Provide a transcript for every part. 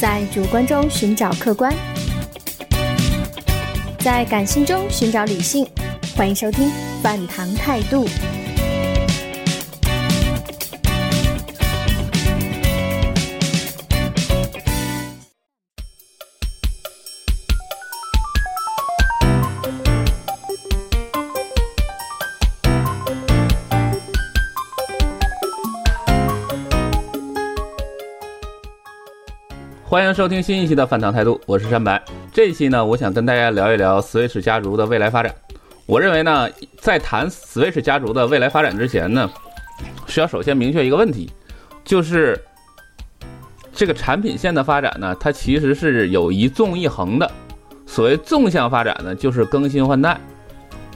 在主观中寻找客观，在感性中寻找理性。欢迎收听《饭堂态度》。欢迎收听新一期的反堂态度，我是山白。这一期呢，我想跟大家聊一聊 Switch 家族的未来发展。我认为呢，在谈 Switch 家族的未来发展之前呢，需要首先明确一个问题，就是这个产品线的发展呢，它其实是有一纵一横的。所谓纵向发展呢，就是更新换代，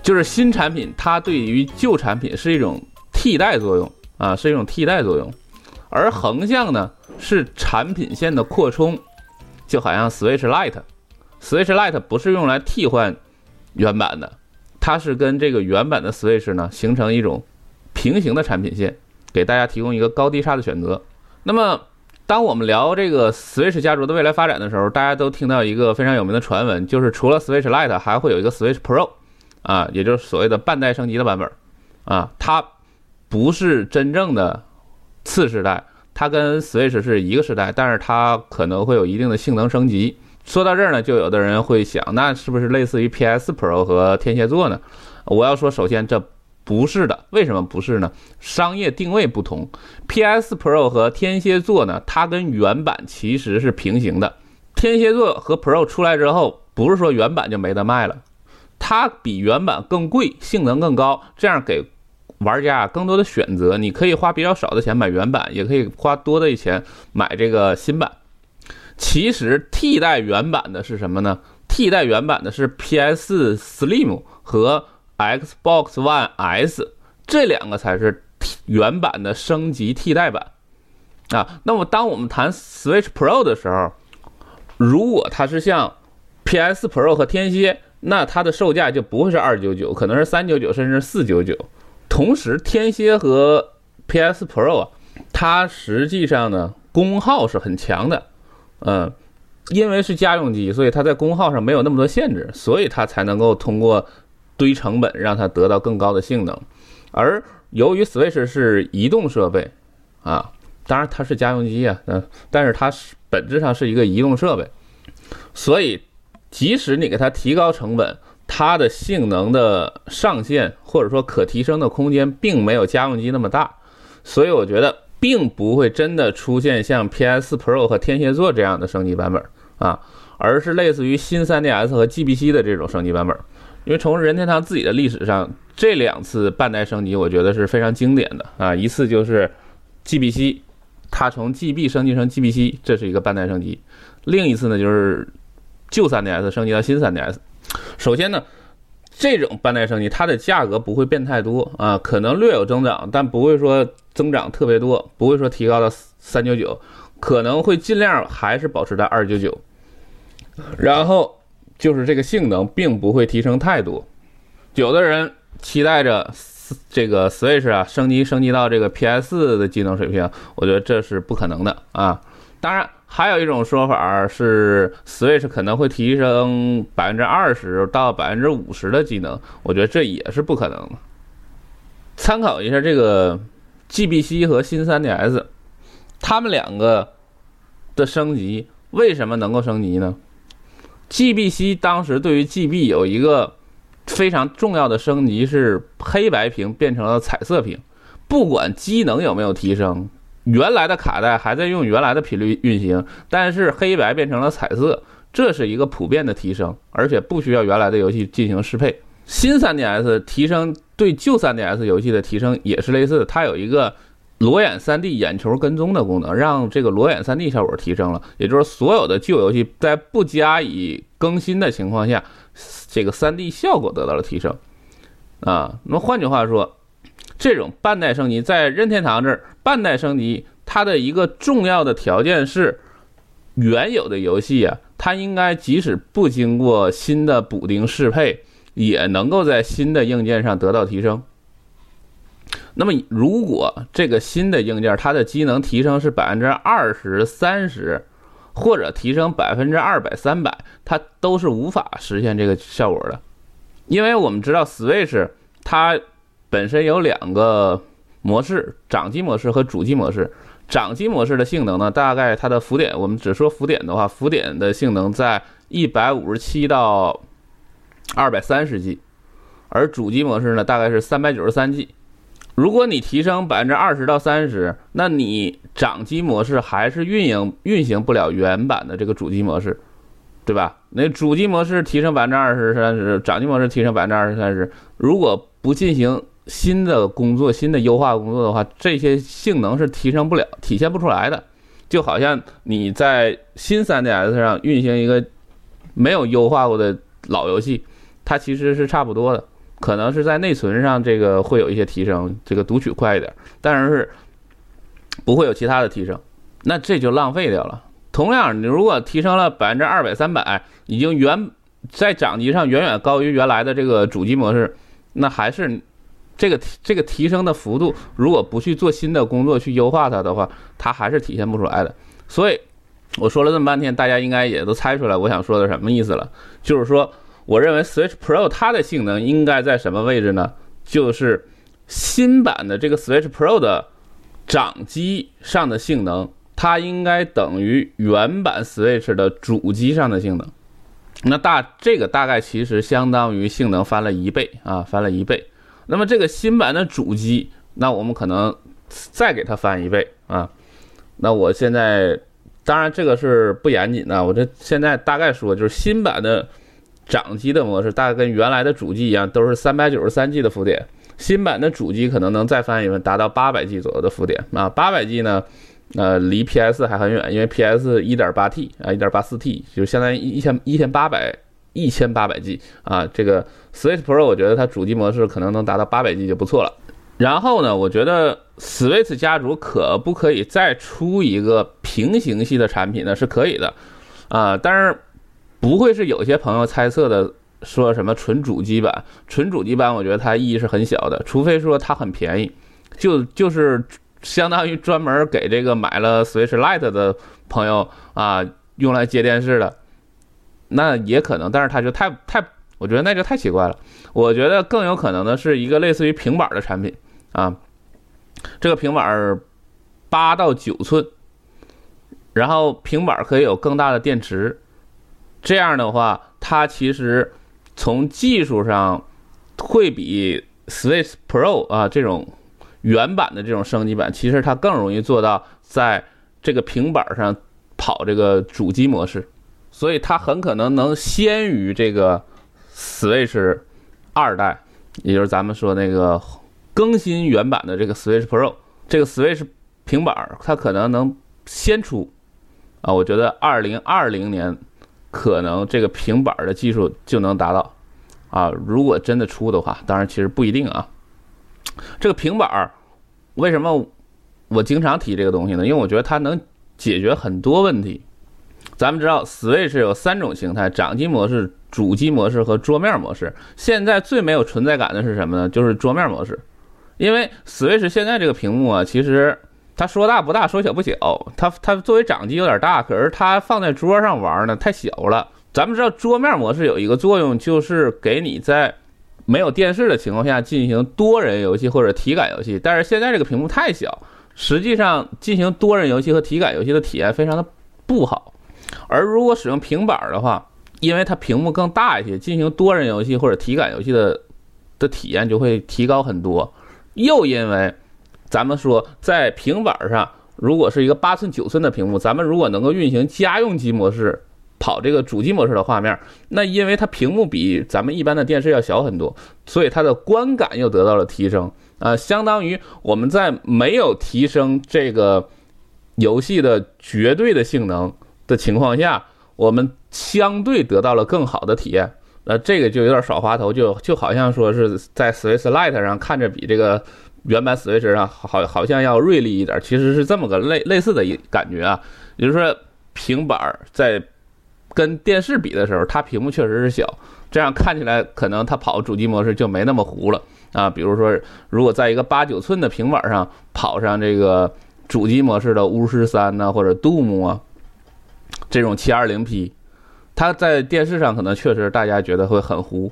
就是新产品它对于旧产品是一种替代作用啊，是一种替代作用。而横向呢，是产品线的扩充，就好像 Switch Lite，Switch Lite 不是用来替换原版的，它是跟这个原版的 Switch 呢形成一种平行的产品线，给大家提供一个高低差的选择。那么，当我们聊这个 Switch 家族的未来发展的时候，大家都听到一个非常有名的传闻，就是除了 Switch Lite，还会有一个 Switch Pro，啊，也就是所谓的半代升级的版本，啊，它不是真正的。次世代，它跟 Switch 是一个时代，但是它可能会有一定的性能升级。说到这儿呢，就有的人会想，那是不是类似于 PS Pro 和天蝎座呢？我要说，首先这不是的。为什么不是呢？商业定位不同。PS Pro 和天蝎座呢，它跟原版其实是平行的。天蝎座和 Pro 出来之后，不是说原版就没得卖了，它比原版更贵，性能更高，这样给。玩家更多的选择，你可以花比较少的钱买原版，也可以花多的钱买这个新版。其实替代原版的是什么呢？替代原版的是 PS Slim 和 Xbox One S 这两个才是原版的升级替代版啊。那么当我们谈 Switch Pro 的时候，如果它是像 PS Pro 和天蝎，那它的售价就不会是二九九，可能是三九九，甚至四九九。同时，天蝎和 PS Pro 啊，它实际上呢功耗是很强的，嗯，因为是家用机，所以它在功耗上没有那么多限制，所以它才能够通过堆成本让它得到更高的性能。而由于 Switch 是移动设备啊，当然它是家用机啊，嗯，但是它是本质上是一个移动设备，所以即使你给它提高成本。它的性能的上限或者说可提升的空间并没有家用机那么大，所以我觉得并不会真的出现像 PS Pro 和天蝎座这样的升级版本啊，而是类似于新 3DS 和 GBC 的这种升级版本。因为从任天堂自己的历史上，这两次半代升级我觉得是非常经典的啊，一次就是 GBC，它从 GB 升级成 GBC，这是一个半代升级；另一次呢就是旧 3DS 升级到新 3DS。首先呢，这种半代升级它的价格不会变太多啊，可能略有增长，但不会说增长特别多，不会说提高到三九九，可能会尽量还是保持在二九九。然后就是这个性能并不会提升太多，有的人期待着这个 Switch 啊升级升级到这个 PS 的技能水平，我觉得这是不可能的啊，当然。还有一种说法是，Switch 可能会提升百分之二十到百分之五十的技能，我觉得这也是不可能的。参考一下这个 GBC 和新 3DS，他们两个的升级为什么能够升级呢？GBC 当时对于 GB 有一个非常重要的升级是黑白屏变成了彩色屏，不管机能有没有提升。原来的卡带还在用原来的频率运行，但是黑白变成了彩色，这是一个普遍的提升，而且不需要原来的游戏进行适配。新 3DS 提升对旧 3DS 游戏的提升也是类似的，它有一个裸眼 3D 眼球跟踪的功能，让这个裸眼 3D 效果提升了。也就是所有的旧游戏在不加以更新的情况下，这个 3D 效果得到了提升。啊，那么换句话说。这种半代升级在任天堂这儿，半代升级它的一个重要的条件是，原有的游戏啊，它应该即使不经过新的补丁适配，也能够在新的硬件上得到提升。那么，如果这个新的硬件它的机能提升是百分之二十三十，或者提升百分之二百、三百，它都是无法实现这个效果的。因为我们知道 Switch 它本身有两个模式，掌机模式和主机模式。掌机模式的性能呢，大概它的浮点，我们只说浮点的话，浮点的性能在一百五十七到二百三十 G，而主机模式呢，大概是三百九十三 G。如果你提升百分之二十到三十，那你掌机模式还是运营运行不了原版的这个主机模式，对吧？那主机模式提升百分之二十三十，掌机模式提升百分之二十三十，如果不进行新的工作、新的优化工作的话，这些性能是提升不了、体现不出来的。就好像你在新 3DS 上运行一个没有优化过的老游戏，它其实是差不多的。可能是在内存上这个会有一些提升，这个读取快一点，但是不会有其他的提升，那这就浪费掉了。同样，你如果提升了百分之二百、三百，已经远在掌机上远远高于原来的这个主机模式，那还是这个这个提升的幅度，如果不去做新的工作去优化它的话，它还是体现不出来的。所以我说了这么半天，大家应该也都猜出来我想说的什么意思了，就是说。我认为 Switch Pro 它的性能应该在什么位置呢？就是新版的这个 Switch Pro 的掌机上的性能，它应该等于原版 Switch 的主机上的性能。那大这个大概其实相当于性能翻了一倍啊，翻了一倍。那么这个新版的主机，那我们可能再给它翻一倍啊。那我现在当然这个是不严谨的，我这现在大概说就是新版的。掌机的模式大概跟原来的主机一样，都是三百九十三 G 的浮点。新版的主机可能能再翻一翻，达到八百 G 左右的浮点啊。八百 G 呢，呃，离 PS 还很远，因为 PS 一点八 T 啊，一点八四 T 就相当于一千一千八百一千八百 G 啊。这个 Switch Pro 我觉得它主机模式可能能达到八百 G 就不错了。然后呢，我觉得 Switch 家族可不可以再出一个平行系的产品呢？是可以的啊，但是。不会是有些朋友猜测的，说什么纯主机版？纯主机版，我觉得它意义是很小的，除非说它很便宜，就就是相当于专门给这个买了 Switch Lite 的朋友啊用来接电视的，那也可能，但是它就太太，我觉得那就太奇怪了。我觉得更有可能的是一个类似于平板的产品啊，这个平板八到九寸，然后平板可以有更大的电池。这样的话，它其实从技术上会比 Switch Pro 啊这种原版的这种升级版，其实它更容易做到在这个平板上跑这个主机模式，所以它很可能能先于这个 Switch 二代，也就是咱们说那个更新原版的这个 Switch Pro，这个 Switch 平板它可能能先出啊，我觉得二零二零年。可能这个平板的技术就能达到，啊，如果真的出的话，当然其实不一定啊。这个平板为什么我经常提这个东西呢？因为我觉得它能解决很多问题。咱们知道，Switch 有三种形态：掌机模式、主机模式和桌面模式。现在最没有存在感的是什么呢？就是桌面模式，因为 Switch 现在这个屏幕啊，其实。它说大不大，说小不小。它它作为掌机有点大，可是它放在桌上玩呢太小了。咱们知道桌面模式有一个作用，就是给你在没有电视的情况下进行多人游戏或者体感游戏。但是现在这个屏幕太小，实际上进行多人游戏和体感游戏的体验非常的不好。而如果使用平板的话，因为它屏幕更大一些，进行多人游戏或者体感游戏的的体验就会提高很多。又因为咱们说，在平板上，如果是一个八寸、九寸的屏幕，咱们如果能够运行家用机模式，跑这个主机模式的画面，那因为它屏幕比咱们一般的电视要小很多，所以它的观感又得到了提升啊，相当于我们在没有提升这个游戏的绝对的性能的情况下，我们相对得到了更好的体验。那这个就有点耍滑头，就就好像说是在 Switch Lite 上看着比这个。原版 Switch 上好好像要锐利一点，其实是这么个类类似的一感觉啊。也就是说，平板在跟电视比的时候，它屏幕确实是小，这样看起来可能它跑主机模式就没那么糊了啊。比如说，如果在一个八九寸的平板上跑上这个主机模式的巫师三呢，或者 Doom 啊，这种七二零 P，它在电视上可能确实大家觉得会很糊，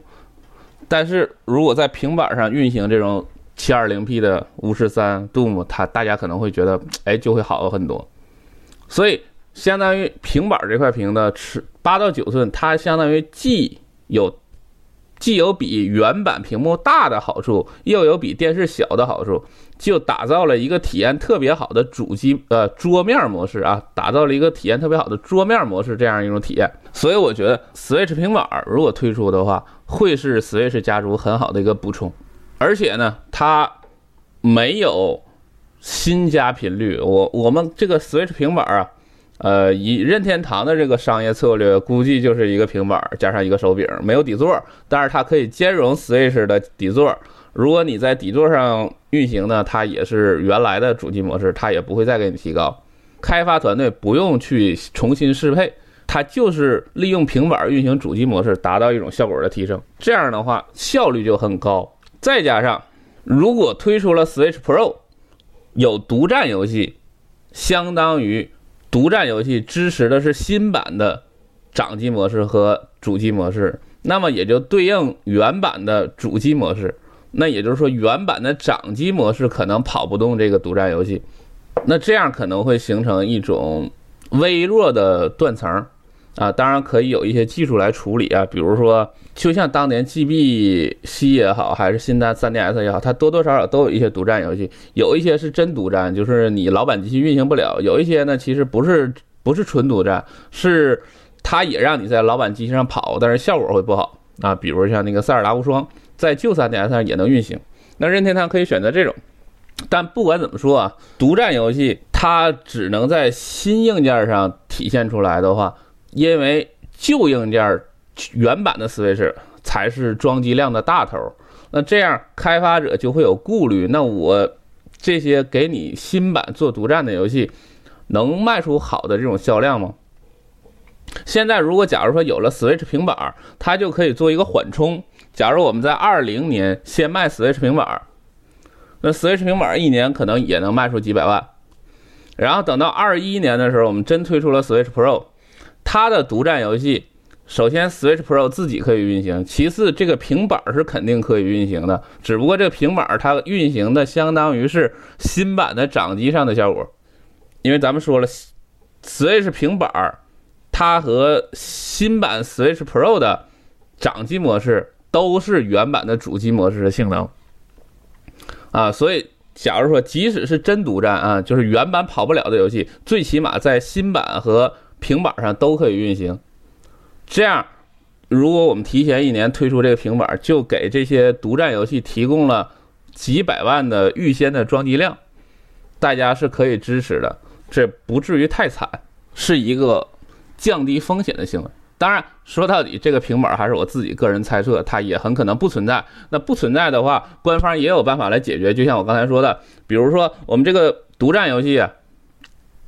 但是如果在平板上运行这种七二零 P 的巫师三 Doom，它大家可能会觉得哎就会好很多。所以相当于平板这块屏的尺八到九寸，它相当于既有既有比原版屏幕大的好处，又有比电视小的好处。就打造了一个体验特别好的主机呃桌面模式啊，打造了一个体验特别好的桌面模式这样一种体验。所以我觉得 Switch 平板如果推出的话，会是 Switch 家族很好的一个补充。而且呢，它没有新加频率。我我们这个 Switch 平板啊，呃，以任天堂的这个商业策略，估计就是一个平板加上一个手柄，没有底座，但是它可以兼容 Switch 的底座。如果你在底座上运行呢，它也是原来的主机模式，它也不会再给你提高。开发团队不用去重新适配，它就是利用平板运行主机模式，达到一种效果的提升。这样的话效率就很高。再加上如果推出了 Switch Pro，有独占游戏，相当于独占游戏支持的是新版的掌机模式和主机模式，那么也就对应原版的主机模式。那也就是说，原版的掌机模式可能跑不动这个独占游戏，那这样可能会形成一种微弱的断层啊。当然可以有一些技术来处理啊，比如说，就像当年 GB C 也好，还是新的 3DS 也好，它多多少少都有一些独占游戏，有一些是真独占，就是你老版机器运行不了；有一些呢，其实不是不是纯独占，是它也让你在老版机器上跑，但是效果会不好啊。比如像那个塞尔达无双。在旧 3DS 上也能运行，那任天堂可以选择这种。但不管怎么说啊，独占游戏它只能在新硬件上体现出来的话，因为旧硬件原版的 Switch 才是装机量的大头。那这样开发者就会有顾虑，那我这些给你新版做独占的游戏，能卖出好的这种销量吗？现在如果假如说有了 Switch 平板，它就可以做一个缓冲。假如我们在二零年先卖 Switch 平板，那 Switch 平板一年可能也能卖出几百万。然后等到二一年的时候，我们真推出了 Switch Pro，它的独占游戏，首先 Switch Pro 自己可以运行，其次这个平板是肯定可以运行的，只不过这个平板它运行的相当于是新版的掌机上的效果，因为咱们说了，Switch 平板。它和新版 Switch Pro 的掌机模式都是原版的主机模式的性能啊，所以假如说即使是真独占啊，就是原版跑不了的游戏，最起码在新版和平板上都可以运行。这样，如果我们提前一年推出这个平板，就给这些独占游戏提供了几百万的预先的装机量，大家是可以支持的，这不至于太惨，是一个。降低风险的行为，当然说到底，这个平板还是我自己个人猜测，它也很可能不存在。那不存在的话，官方也有办法来解决。就像我刚才说的，比如说我们这个独占游戏，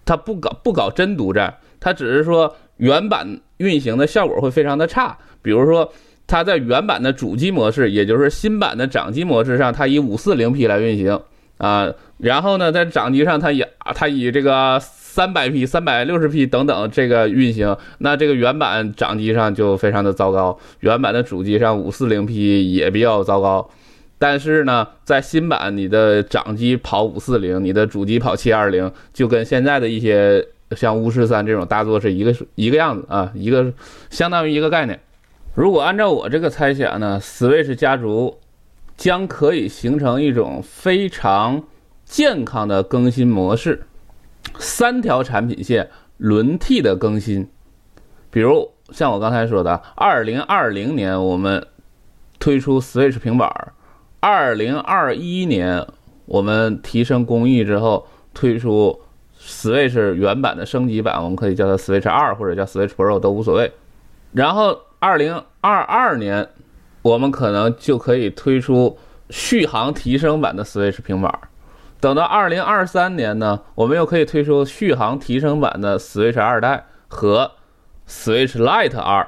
它不搞不搞真独占，它只是说原版运行的效果会非常的差。比如说它在原版的主机模式，也就是新版的掌机模式上，它以五四零 P 来运行啊，然后呢，在掌机上它以它以这个。三百 P、三百六十 P 等等，这个运行，那这个原版掌机上就非常的糟糕，原版的主机上五四零 P 也比较糟糕。但是呢，在新版，你的掌机跑五四零，你的主机跑七二零，就跟现在的一些像巫师三这种大作是一个一个样子啊，一个相当于一个概念。如果按照我这个猜想呢，Switch 家族将可以形成一种非常健康的更新模式。三条产品线轮替的更新，比如像我刚才说的，二零二零年我们推出 Switch 平板儿，二零二一年我们提升工艺之后推出 Switch 原版的升级版，我们可以叫它 Switch 二或者叫 Switch Pro 都无所谓。然后二零二二年我们可能就可以推出续航提升版的 Switch 平板。等到二零二三年呢，我们又可以推出续航提升版的 Switch 二代和 Switch Lite 二，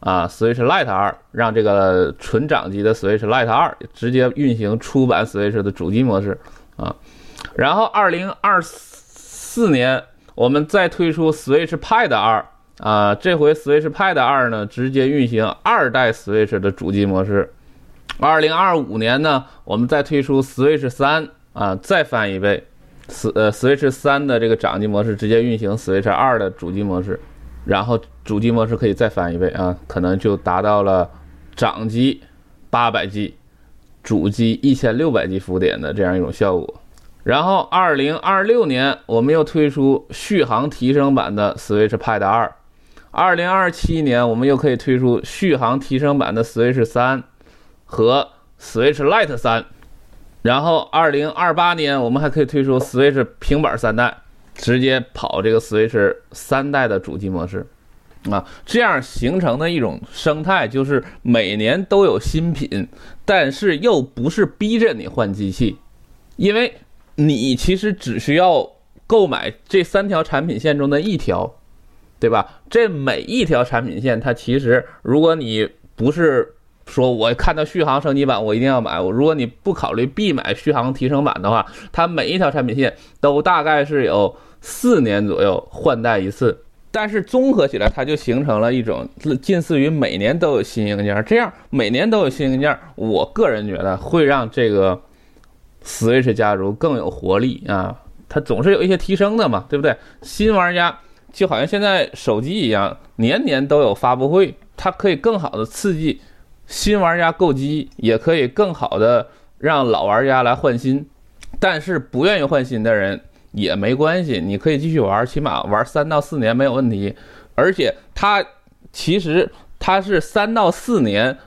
啊，Switch Lite 二让这个纯掌机的 Switch Lite 二直接运行出版 Switch 的主机模式啊。然后二零二四四年我们再推出 Switch Pad 二啊，这回 Switch Pad 二呢，直接运行二代 Switch 的主机模式。二零二五年呢，我们再推出 Switch 三啊，再翻一倍，Sw 呃 Switch 三的这个掌机模式直接运行 Switch 二的主机模式，然后主机模式可以再翻一倍啊，可能就达到了掌机八百 G，主机一千六百 G 浮点的这样一种效果。然后二零二六年，我们又推出续航提升版的 Switch Pad 二。二零二七年，我们又可以推出续航提升版的 Switch 三和 Switch Lite 三，然后二零二八年，我们还可以推出 Switch 平板三代，直接跑这个 Switch 三代的主机模式，啊，这样形成的一种生态，就是每年都有新品，但是又不是逼着你换机器，因为你其实只需要购买这三条产品线中的一条。对吧？这每一条产品线，它其实，如果你不是说我看到续航升级版，我一定要买。我如果你不考虑必买续航提升版的话，它每一条产品线都大概是有四年左右换代一次。但是综合起来，它就形成了一种近似于每年都有新硬件。这样每年都有新硬件，我个人觉得会让这个 Switch 家族更有活力啊！它总是有一些提升的嘛，对不对？新玩家。就好像现在手机一样，年年都有发布会，它可以更好的刺激新玩家购机，也可以更好的让老玩家来换新。但是不愿意换新的人也没关系，你可以继续玩，起码玩三到四年没有问题。而且它其实它是三到四年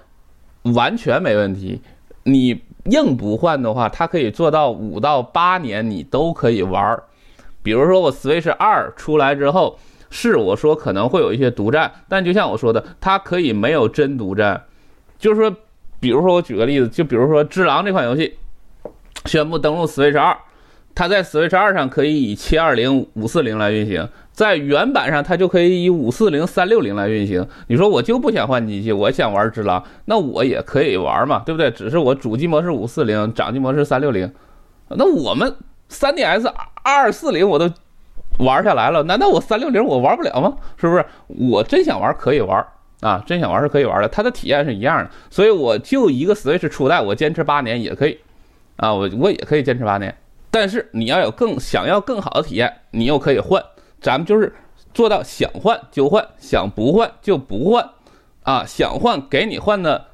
完全没问题，你硬不换的话，它可以做到五到八年你都可以玩儿。比如说我 Switch 二出来之后，是我说可能会有一些独占，但就像我说的，它可以没有真独占。就是说，比如说我举个例子，就比如说《只狼》这款游戏宣布登陆 Switch 二，它在 Switch 二上可以以七二零五四零来运行，在原版上它就可以以五四零三六零来运行。你说我就不想换机器，我想玩《只狼》，那我也可以玩嘛，对不对？只是我主机模式五四零，掌机模式三六零，那我们。三 DS 二四零我都玩下来了，难道我三六零我玩不了吗？是不是？我真想玩可以玩啊，真想玩是可以玩的，它的体验是一样的。所以我就一个 Switch 初代，我坚持八年也可以啊，我我也可以坚持八年。但是你要有更想要更好的体验，你又可以换。咱们就是做到想换就换，想不换就不换啊。想换给你换的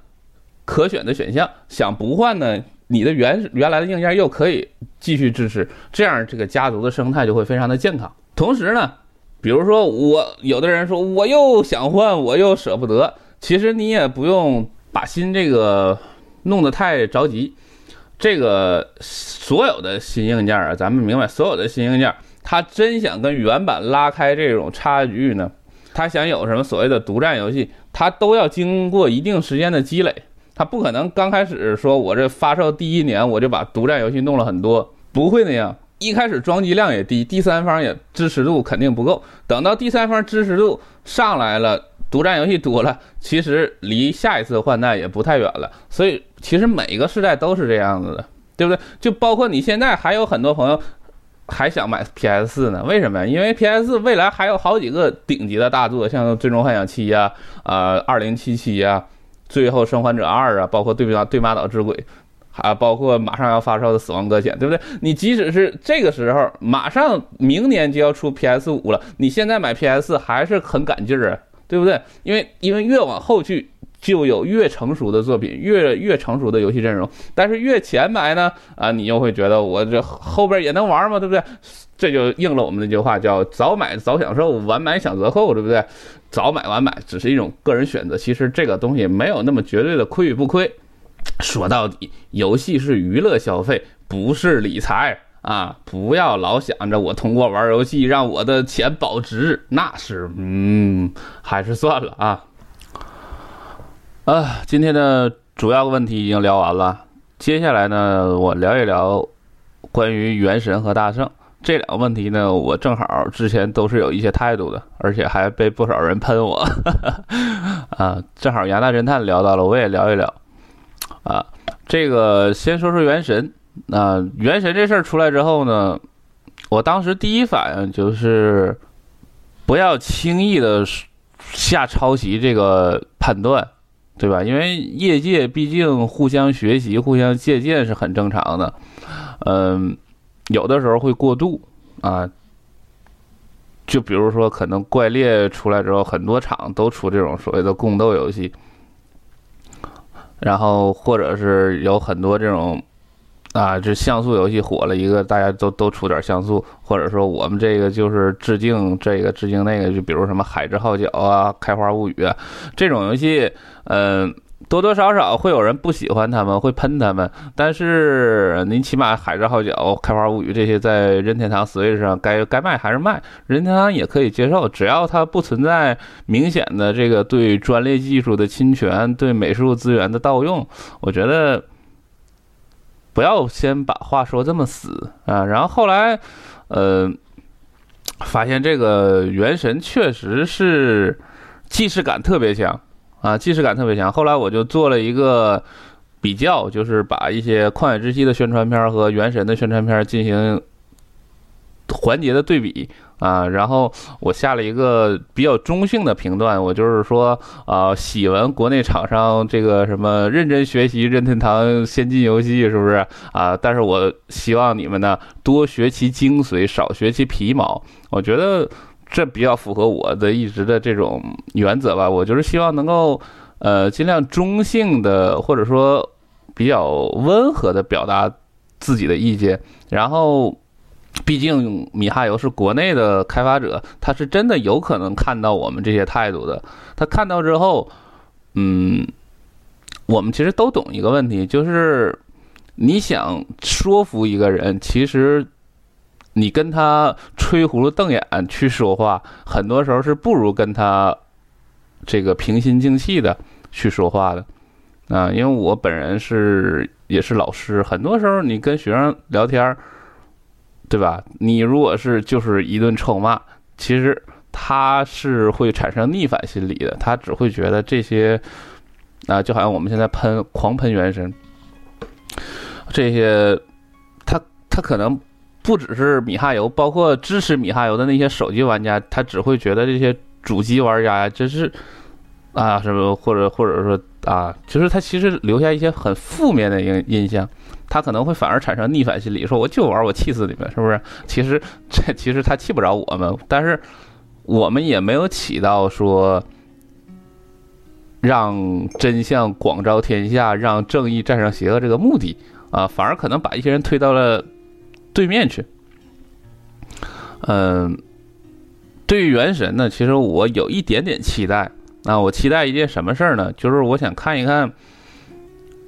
可选的选项，想不换呢？你的原原来的硬件又可以继续支持，这样这个家族的生态就会非常的健康。同时呢，比如说我有的人说我又想换，我又舍不得，其实你也不用把心这个弄得太着急。这个所有的新硬件啊，咱们明白，所有的新硬件，他真想跟原版拉开这种差距呢，他想有什么所谓的独占游戏，他都要经过一定时间的积累。他不可能刚开始说，我这发售第一年我就把独占游戏弄了很多，不会那样。一开始装机量也低，第三方也支持度肯定不够。等到第三方支持度上来了，独占游戏多了，其实离下一次换代也不太远了。所以其实每个时代都是这样子的，对不对？就包括你现在还有很多朋友还想买 PS 四呢？为什么呀？因为 PS 四未来还有好几个顶级的大作，像《最终幻想七》呀，啊，《二零七七》呀。最后生还者二啊，包括对马对马岛之鬼，还包括马上要发售的死亡搁浅，对不对？你即使是这个时候，马上明年就要出 PS 五了，你现在买 PS 四还是很赶劲儿啊，对不对？因为因为越往后去，就有越成熟的作品，越越成熟的游戏阵容。但是越前买呢，啊，你又会觉得我这后边也能玩吗？对不对？这就应了我们那句话，叫早买早享受，晚买享折扣，对不对？早买晚买只是一种个人选择，其实这个东西没有那么绝对的亏与不亏。说到底，游戏是娱乐消费，不是理财啊！不要老想着我通过玩游戏让我的钱保值，那是嗯，还是算了啊。啊，今天的主要问题已经聊完了，接下来呢，我聊一聊关于原神和大圣。这两个问题呢，我正好之前都是有一些态度的，而且还被不少人喷我，啊，正好杨大侦探聊到了，我也聊一聊，啊，这个先说说原神，那原神这事儿出来之后呢，我当时第一反应就是不要轻易的下抄袭这个判断，对吧？因为业界毕竟互相学习、互相借鉴是很正常的。嗯，有的时候会过度啊。就比如说，可能怪猎出来之后，很多厂都出这种所谓的共斗游戏，然后或者是有很多这种。啊，这像素游戏火了一个，大家都都出点像素，或者说我们这个就是致敬这个致敬那个，就比如什么《海之号角》啊，《开花物语》啊，这种游戏，嗯，多多少少会有人不喜欢他们，会喷他们。但是您起码《海之号角》《开花物语》这些在任天堂 Switch 上该该卖还是卖，任天堂也可以接受，只要它不存在明显的这个对专利技术的侵权、对美术资源的盗用，我觉得。不要先把话说这么死啊！然后后来，呃，发现这个《原神》确实是既视感特别强啊，既视感特别强。后来我就做了一个比较，就是把一些《旷野之息》的宣传片和《原神》的宣传片进行环节的对比。啊，然后我下了一个比较中性的评断，我就是说，啊，喜闻国内厂商这个什么认真学习任天堂先进游戏，是不是啊？但是我希望你们呢多学其精髓，少学其皮毛。我觉得这比较符合我的一直的这种原则吧。我就是希望能够，呃，尽量中性的或者说比较温和的表达自己的意见，然后。毕竟米哈游是国内的开发者，他是真的有可能看到我们这些态度的。他看到之后，嗯，我们其实都懂一个问题，就是你想说服一个人，其实你跟他吹葫芦瞪眼去说话，很多时候是不如跟他这个平心静气的去说话的啊。因为我本人是也是老师，很多时候你跟学生聊天儿。对吧？你如果是就是一顿臭骂，其实他是会产生逆反心理的，他只会觉得这些啊，就好像我们现在喷狂喷原神，这些他他可能不只是米哈游，包括支持米哈游的那些手机玩家，他只会觉得这些主机玩家呀，这是啊什么或者或者说啊，就是他其实留下一些很负面的印印象。他可能会反而产生逆反心理，说我就玩，我气死你们，是不是？其实这其实他气不着我们，但是我们也没有起到说让真相广昭天下、让正义战胜邪恶这个目的啊，反而可能把一些人推到了对面去。嗯，对于原神呢，其实我有一点点期待啊，我期待一件什么事儿呢？就是我想看一看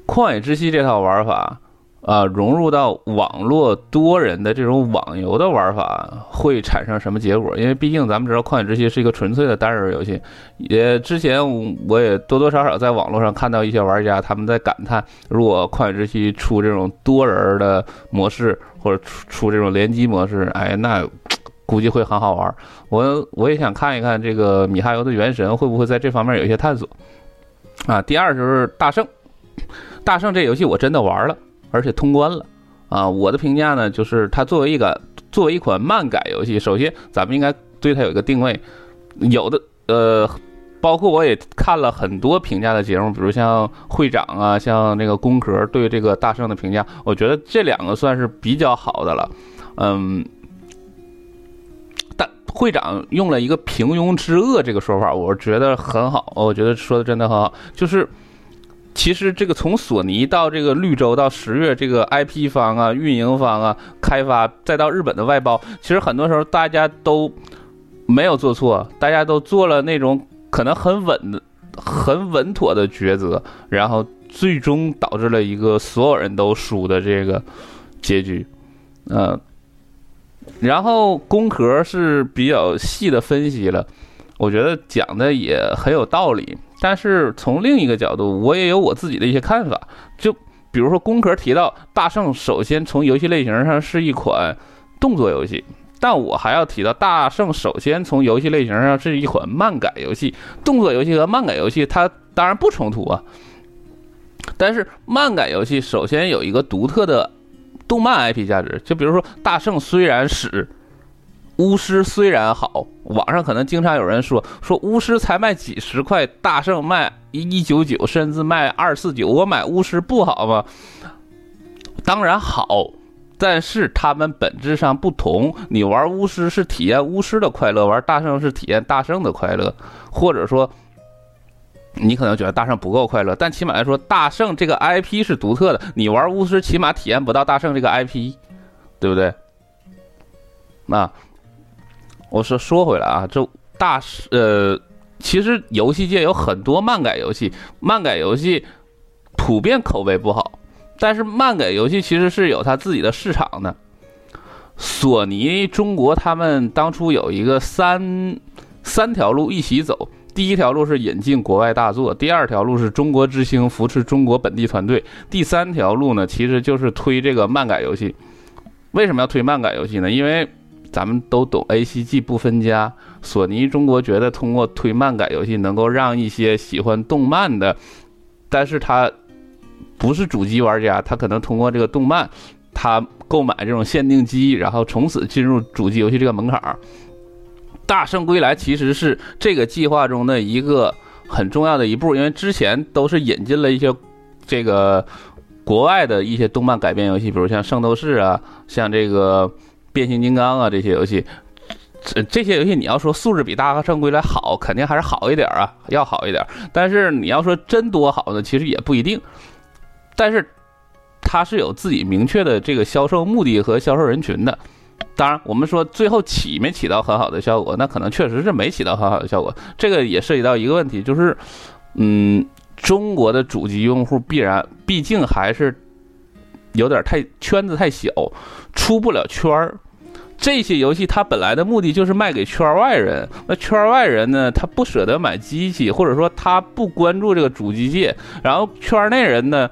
旷野之息这套玩法。啊，融入到网络多人的这种网游的玩法会产生什么结果？因为毕竟咱们知道《旷野之息》是一个纯粹的单人游戏。也之前我也多多少少在网络上看到一些玩家他们在感叹，如果《旷野之息》出这种多人的模式，或者出出这种联机模式，哎，那 估计会很好玩。我我也想看一看这个米哈游的《原神》会不会在这方面有一些探索。啊，第二就是大圣，大圣这游戏我真的玩了。而且通关了，啊，我的评价呢，就是它作为一个作为一款漫改游戏，首先咱们应该对它有一个定位。有的呃，包括我也看了很多评价的节目，比如像会长啊，像那个宫壳对这个大圣的评价，我觉得这两个算是比较好的了。嗯，但会长用了一个平庸之恶这个说法，我觉得很好，我觉得说的真的很好，就是。其实这个从索尼到这个绿洲到十月这个 IP 方啊、运营方啊、开发，再到日本的外包，其实很多时候大家都没有做错，大家都做了那种可能很稳的、很稳妥的抉择，然后最终导致了一个所有人都输的这个结局。嗯，然后工壳是比较细的分析了，我觉得讲的也很有道理。但是从另一个角度，我也有我自己的一些看法。就比如说，工壳提到大圣，首先从游戏类型上是一款动作游戏，但我还要提到大圣，首先从游戏类型上是一款漫改游戏。动作游戏和漫改游戏它当然不冲突啊，但是漫改游戏首先有一个独特的动漫 IP 价值。就比如说，大圣虽然使巫师虽然好，网上可能经常有人说说巫师才卖几十块，大圣卖一一九九，甚至卖二四九，我买巫师不好吗？当然好，但是他们本质上不同。你玩巫师是体验巫师的快乐，玩大圣是体验大圣的快乐，或者说，你可能觉得大圣不够快乐，但起码来说，大圣这个 IP 是独特的。你玩巫师起码体验不到大圣这个 IP，对不对？那。我说说回来啊，这大师呃，其实游戏界有很多漫改游戏，漫改游戏普遍口碑不好，但是漫改游戏其实是有它自己的市场的。索尼中国他们当初有一个三三条路一起走，第一条路是引进国外大作，第二条路是中国之星扶持中国本地团队，第三条路呢其实就是推这个漫改游戏。为什么要推漫改游戏呢？因为咱们都懂 A C G 不分家，索尼中国觉得通过推漫改游戏能够让一些喜欢动漫的，但是他不是主机玩家，他可能通过这个动漫，他购买这种限定机，然后从此进入主机游戏这个门槛儿。大圣归来其实是这个计划中的一个很重要的一步，因为之前都是引进了一些这个国外的一些动漫改编游戏，比如像圣斗士啊，像这个。变形金刚啊，这些游戏，这这些游戏你要说素质比《大圣归来》好，肯定还是好一点啊，要好一点。但是你要说真多好呢，其实也不一定。但是它是有自己明确的这个销售目的和销售人群的。当然，我们说最后起没起到很好的效果，那可能确实是没起到很好的效果。这个也涉及到一个问题，就是，嗯，中国的主机用户必然毕竟还是有点太圈子太小，出不了圈儿。这些游戏它本来的目的就是卖给圈外人，那圈外人呢，他不舍得买机器，或者说他不关注这个主机界，然后圈内人呢，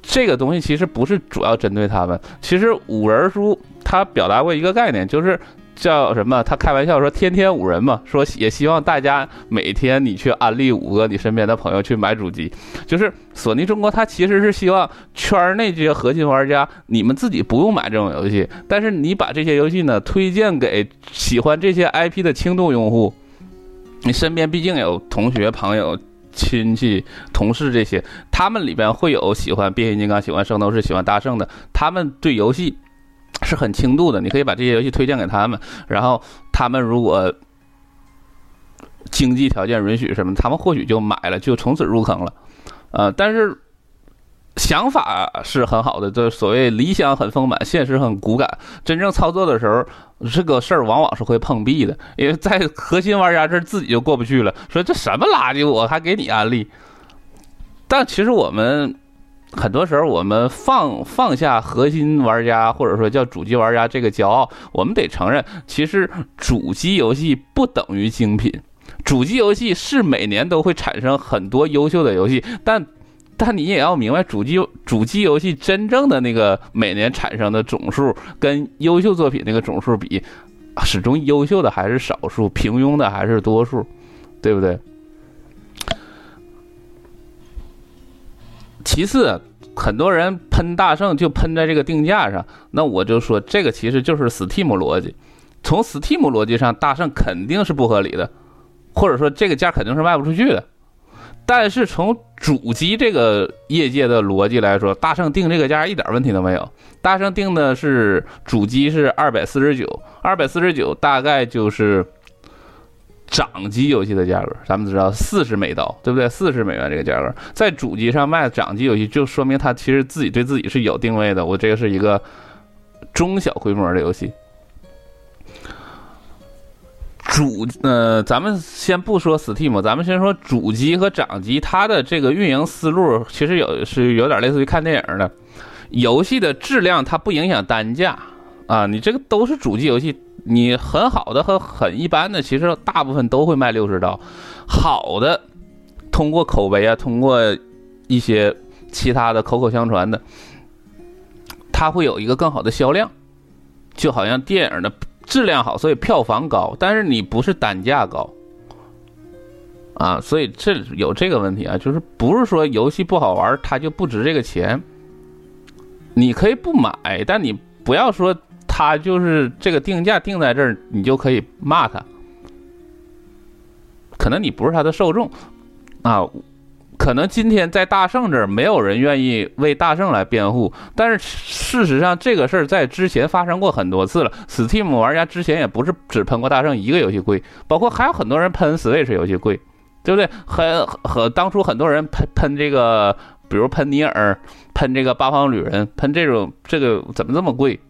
这个东西其实不是主要针对他们。其实五人书他表达过一个概念，就是。叫什么？他开玩笑说“天天五人”嘛，说也希望大家每天你去安利五个你身边的朋友去买主机。就是索尼中国，它其实是希望圈内这些核心玩家，你们自己不用买这种游戏，但是你把这些游戏呢推荐给喜欢这些 IP 的轻度用户。你身边毕竟有同学、朋友、亲戚、同事这些，他们里边会有喜欢变形金刚、喜欢圣斗士、喜欢大圣的，他们对游戏。是很轻度的，你可以把这些游戏推荐给他们，然后他们如果经济条件允许什么，他们或许就买了，就从此入坑了。呃，但是想法是很好的，这所谓理想很丰满，现实很骨感。真正操作的时候，这个事儿往往是会碰壁的，因为在核心玩家这儿自己就过不去了，说这什么垃圾，我还给你安利。但其实我们。很多时候，我们放放下核心玩家或者说叫主机玩家这个骄傲，我们得承认，其实主机游戏不等于精品。主机游戏是每年都会产生很多优秀的游戏，但但你也要明白，主机主机游戏真正的那个每年产生的总数跟优秀作品那个总数比，始终优秀的还是少数，平庸的还是多数，对不对？其次，很多人喷大圣就喷在这个定价上，那我就说这个其实就是 Steam 逻辑。从 Steam 逻辑上，大圣肯定是不合理的，或者说这个价肯定是卖不出去的。但是从主机这个业界的逻辑来说，大圣定这个价一点问题都没有。大圣定的是主机是二百四十九，二百四十九大概就是。掌机游戏的价格，咱们知道四十美刀，对不对？四十美元这个价格，在主机上卖掌机游戏，就说明它其实自己对自己是有定位的。我这个是一个中小规模的游戏。主呃，咱们先不说 Steam，咱们先说主机和掌机，它的这个运营思路其实有是有点类似于看电影的，游戏的质量它不影响单价啊，你这个都是主机游戏。你很好的和很一般的，其实大部分都会卖六十刀。好的，通过口碑啊，通过一些其他的口口相传的，它会有一个更好的销量。就好像电影的质量好，所以票房高，但是你不是单价高啊，所以这有这个问题啊，就是不是说游戏不好玩，它就不值这个钱。你可以不买，但你不要说。他就是这个定价定在这儿，你就可以骂他。可能你不是他的受众啊，可能今天在大圣这儿没有人愿意为大圣来辩护，但是事实上这个事儿在之前发生过很多次了。Steam 玩家之前也不是只喷过大圣一个游戏贵，包括还有很多人喷 Switch 游戏贵，对不对？很很当初很多人喷喷这个，比如喷尼尔，喷这个八方旅人，喷这种这个怎么这么贵？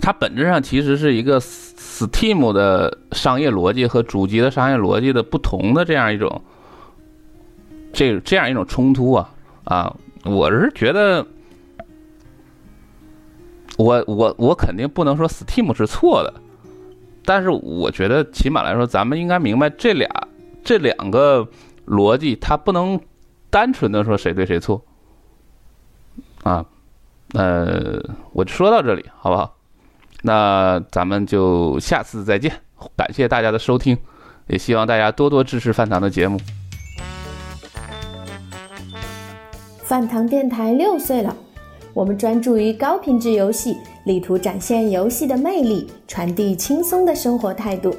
它本质上其实是一个 Steam 的商业逻辑和主机的商业逻辑的不同的这样一种，这这样一种冲突啊啊！我是觉得，我我我肯定不能说 Steam 是错的，但是我觉得起码来说，咱们应该明白这俩这两个逻辑，它不能单纯的说谁对谁错啊。呃，我就说到这里，好不好？那咱们就下次再见，感谢大家的收听，也希望大家多多支持饭堂的节目。饭堂电台六岁了，我们专注于高品质游戏，力图展现游戏的魅力，传递轻松的生活态度。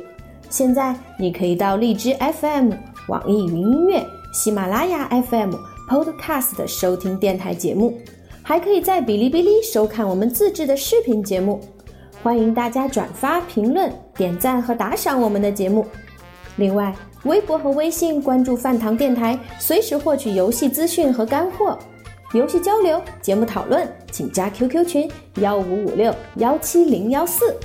现在你可以到荔枝 FM、网易云音乐、喜马拉雅 FM、Podcast 收听电台节目，还可以在哔哩哔哩收看我们自制的视频节目。欢迎大家转发、评论、点赞和打赏我们的节目。另外，微博和微信关注饭堂电台，随时获取游戏资讯和干货。游戏交流、节目讨论，请加 QQ 群：幺五五六幺七零幺四。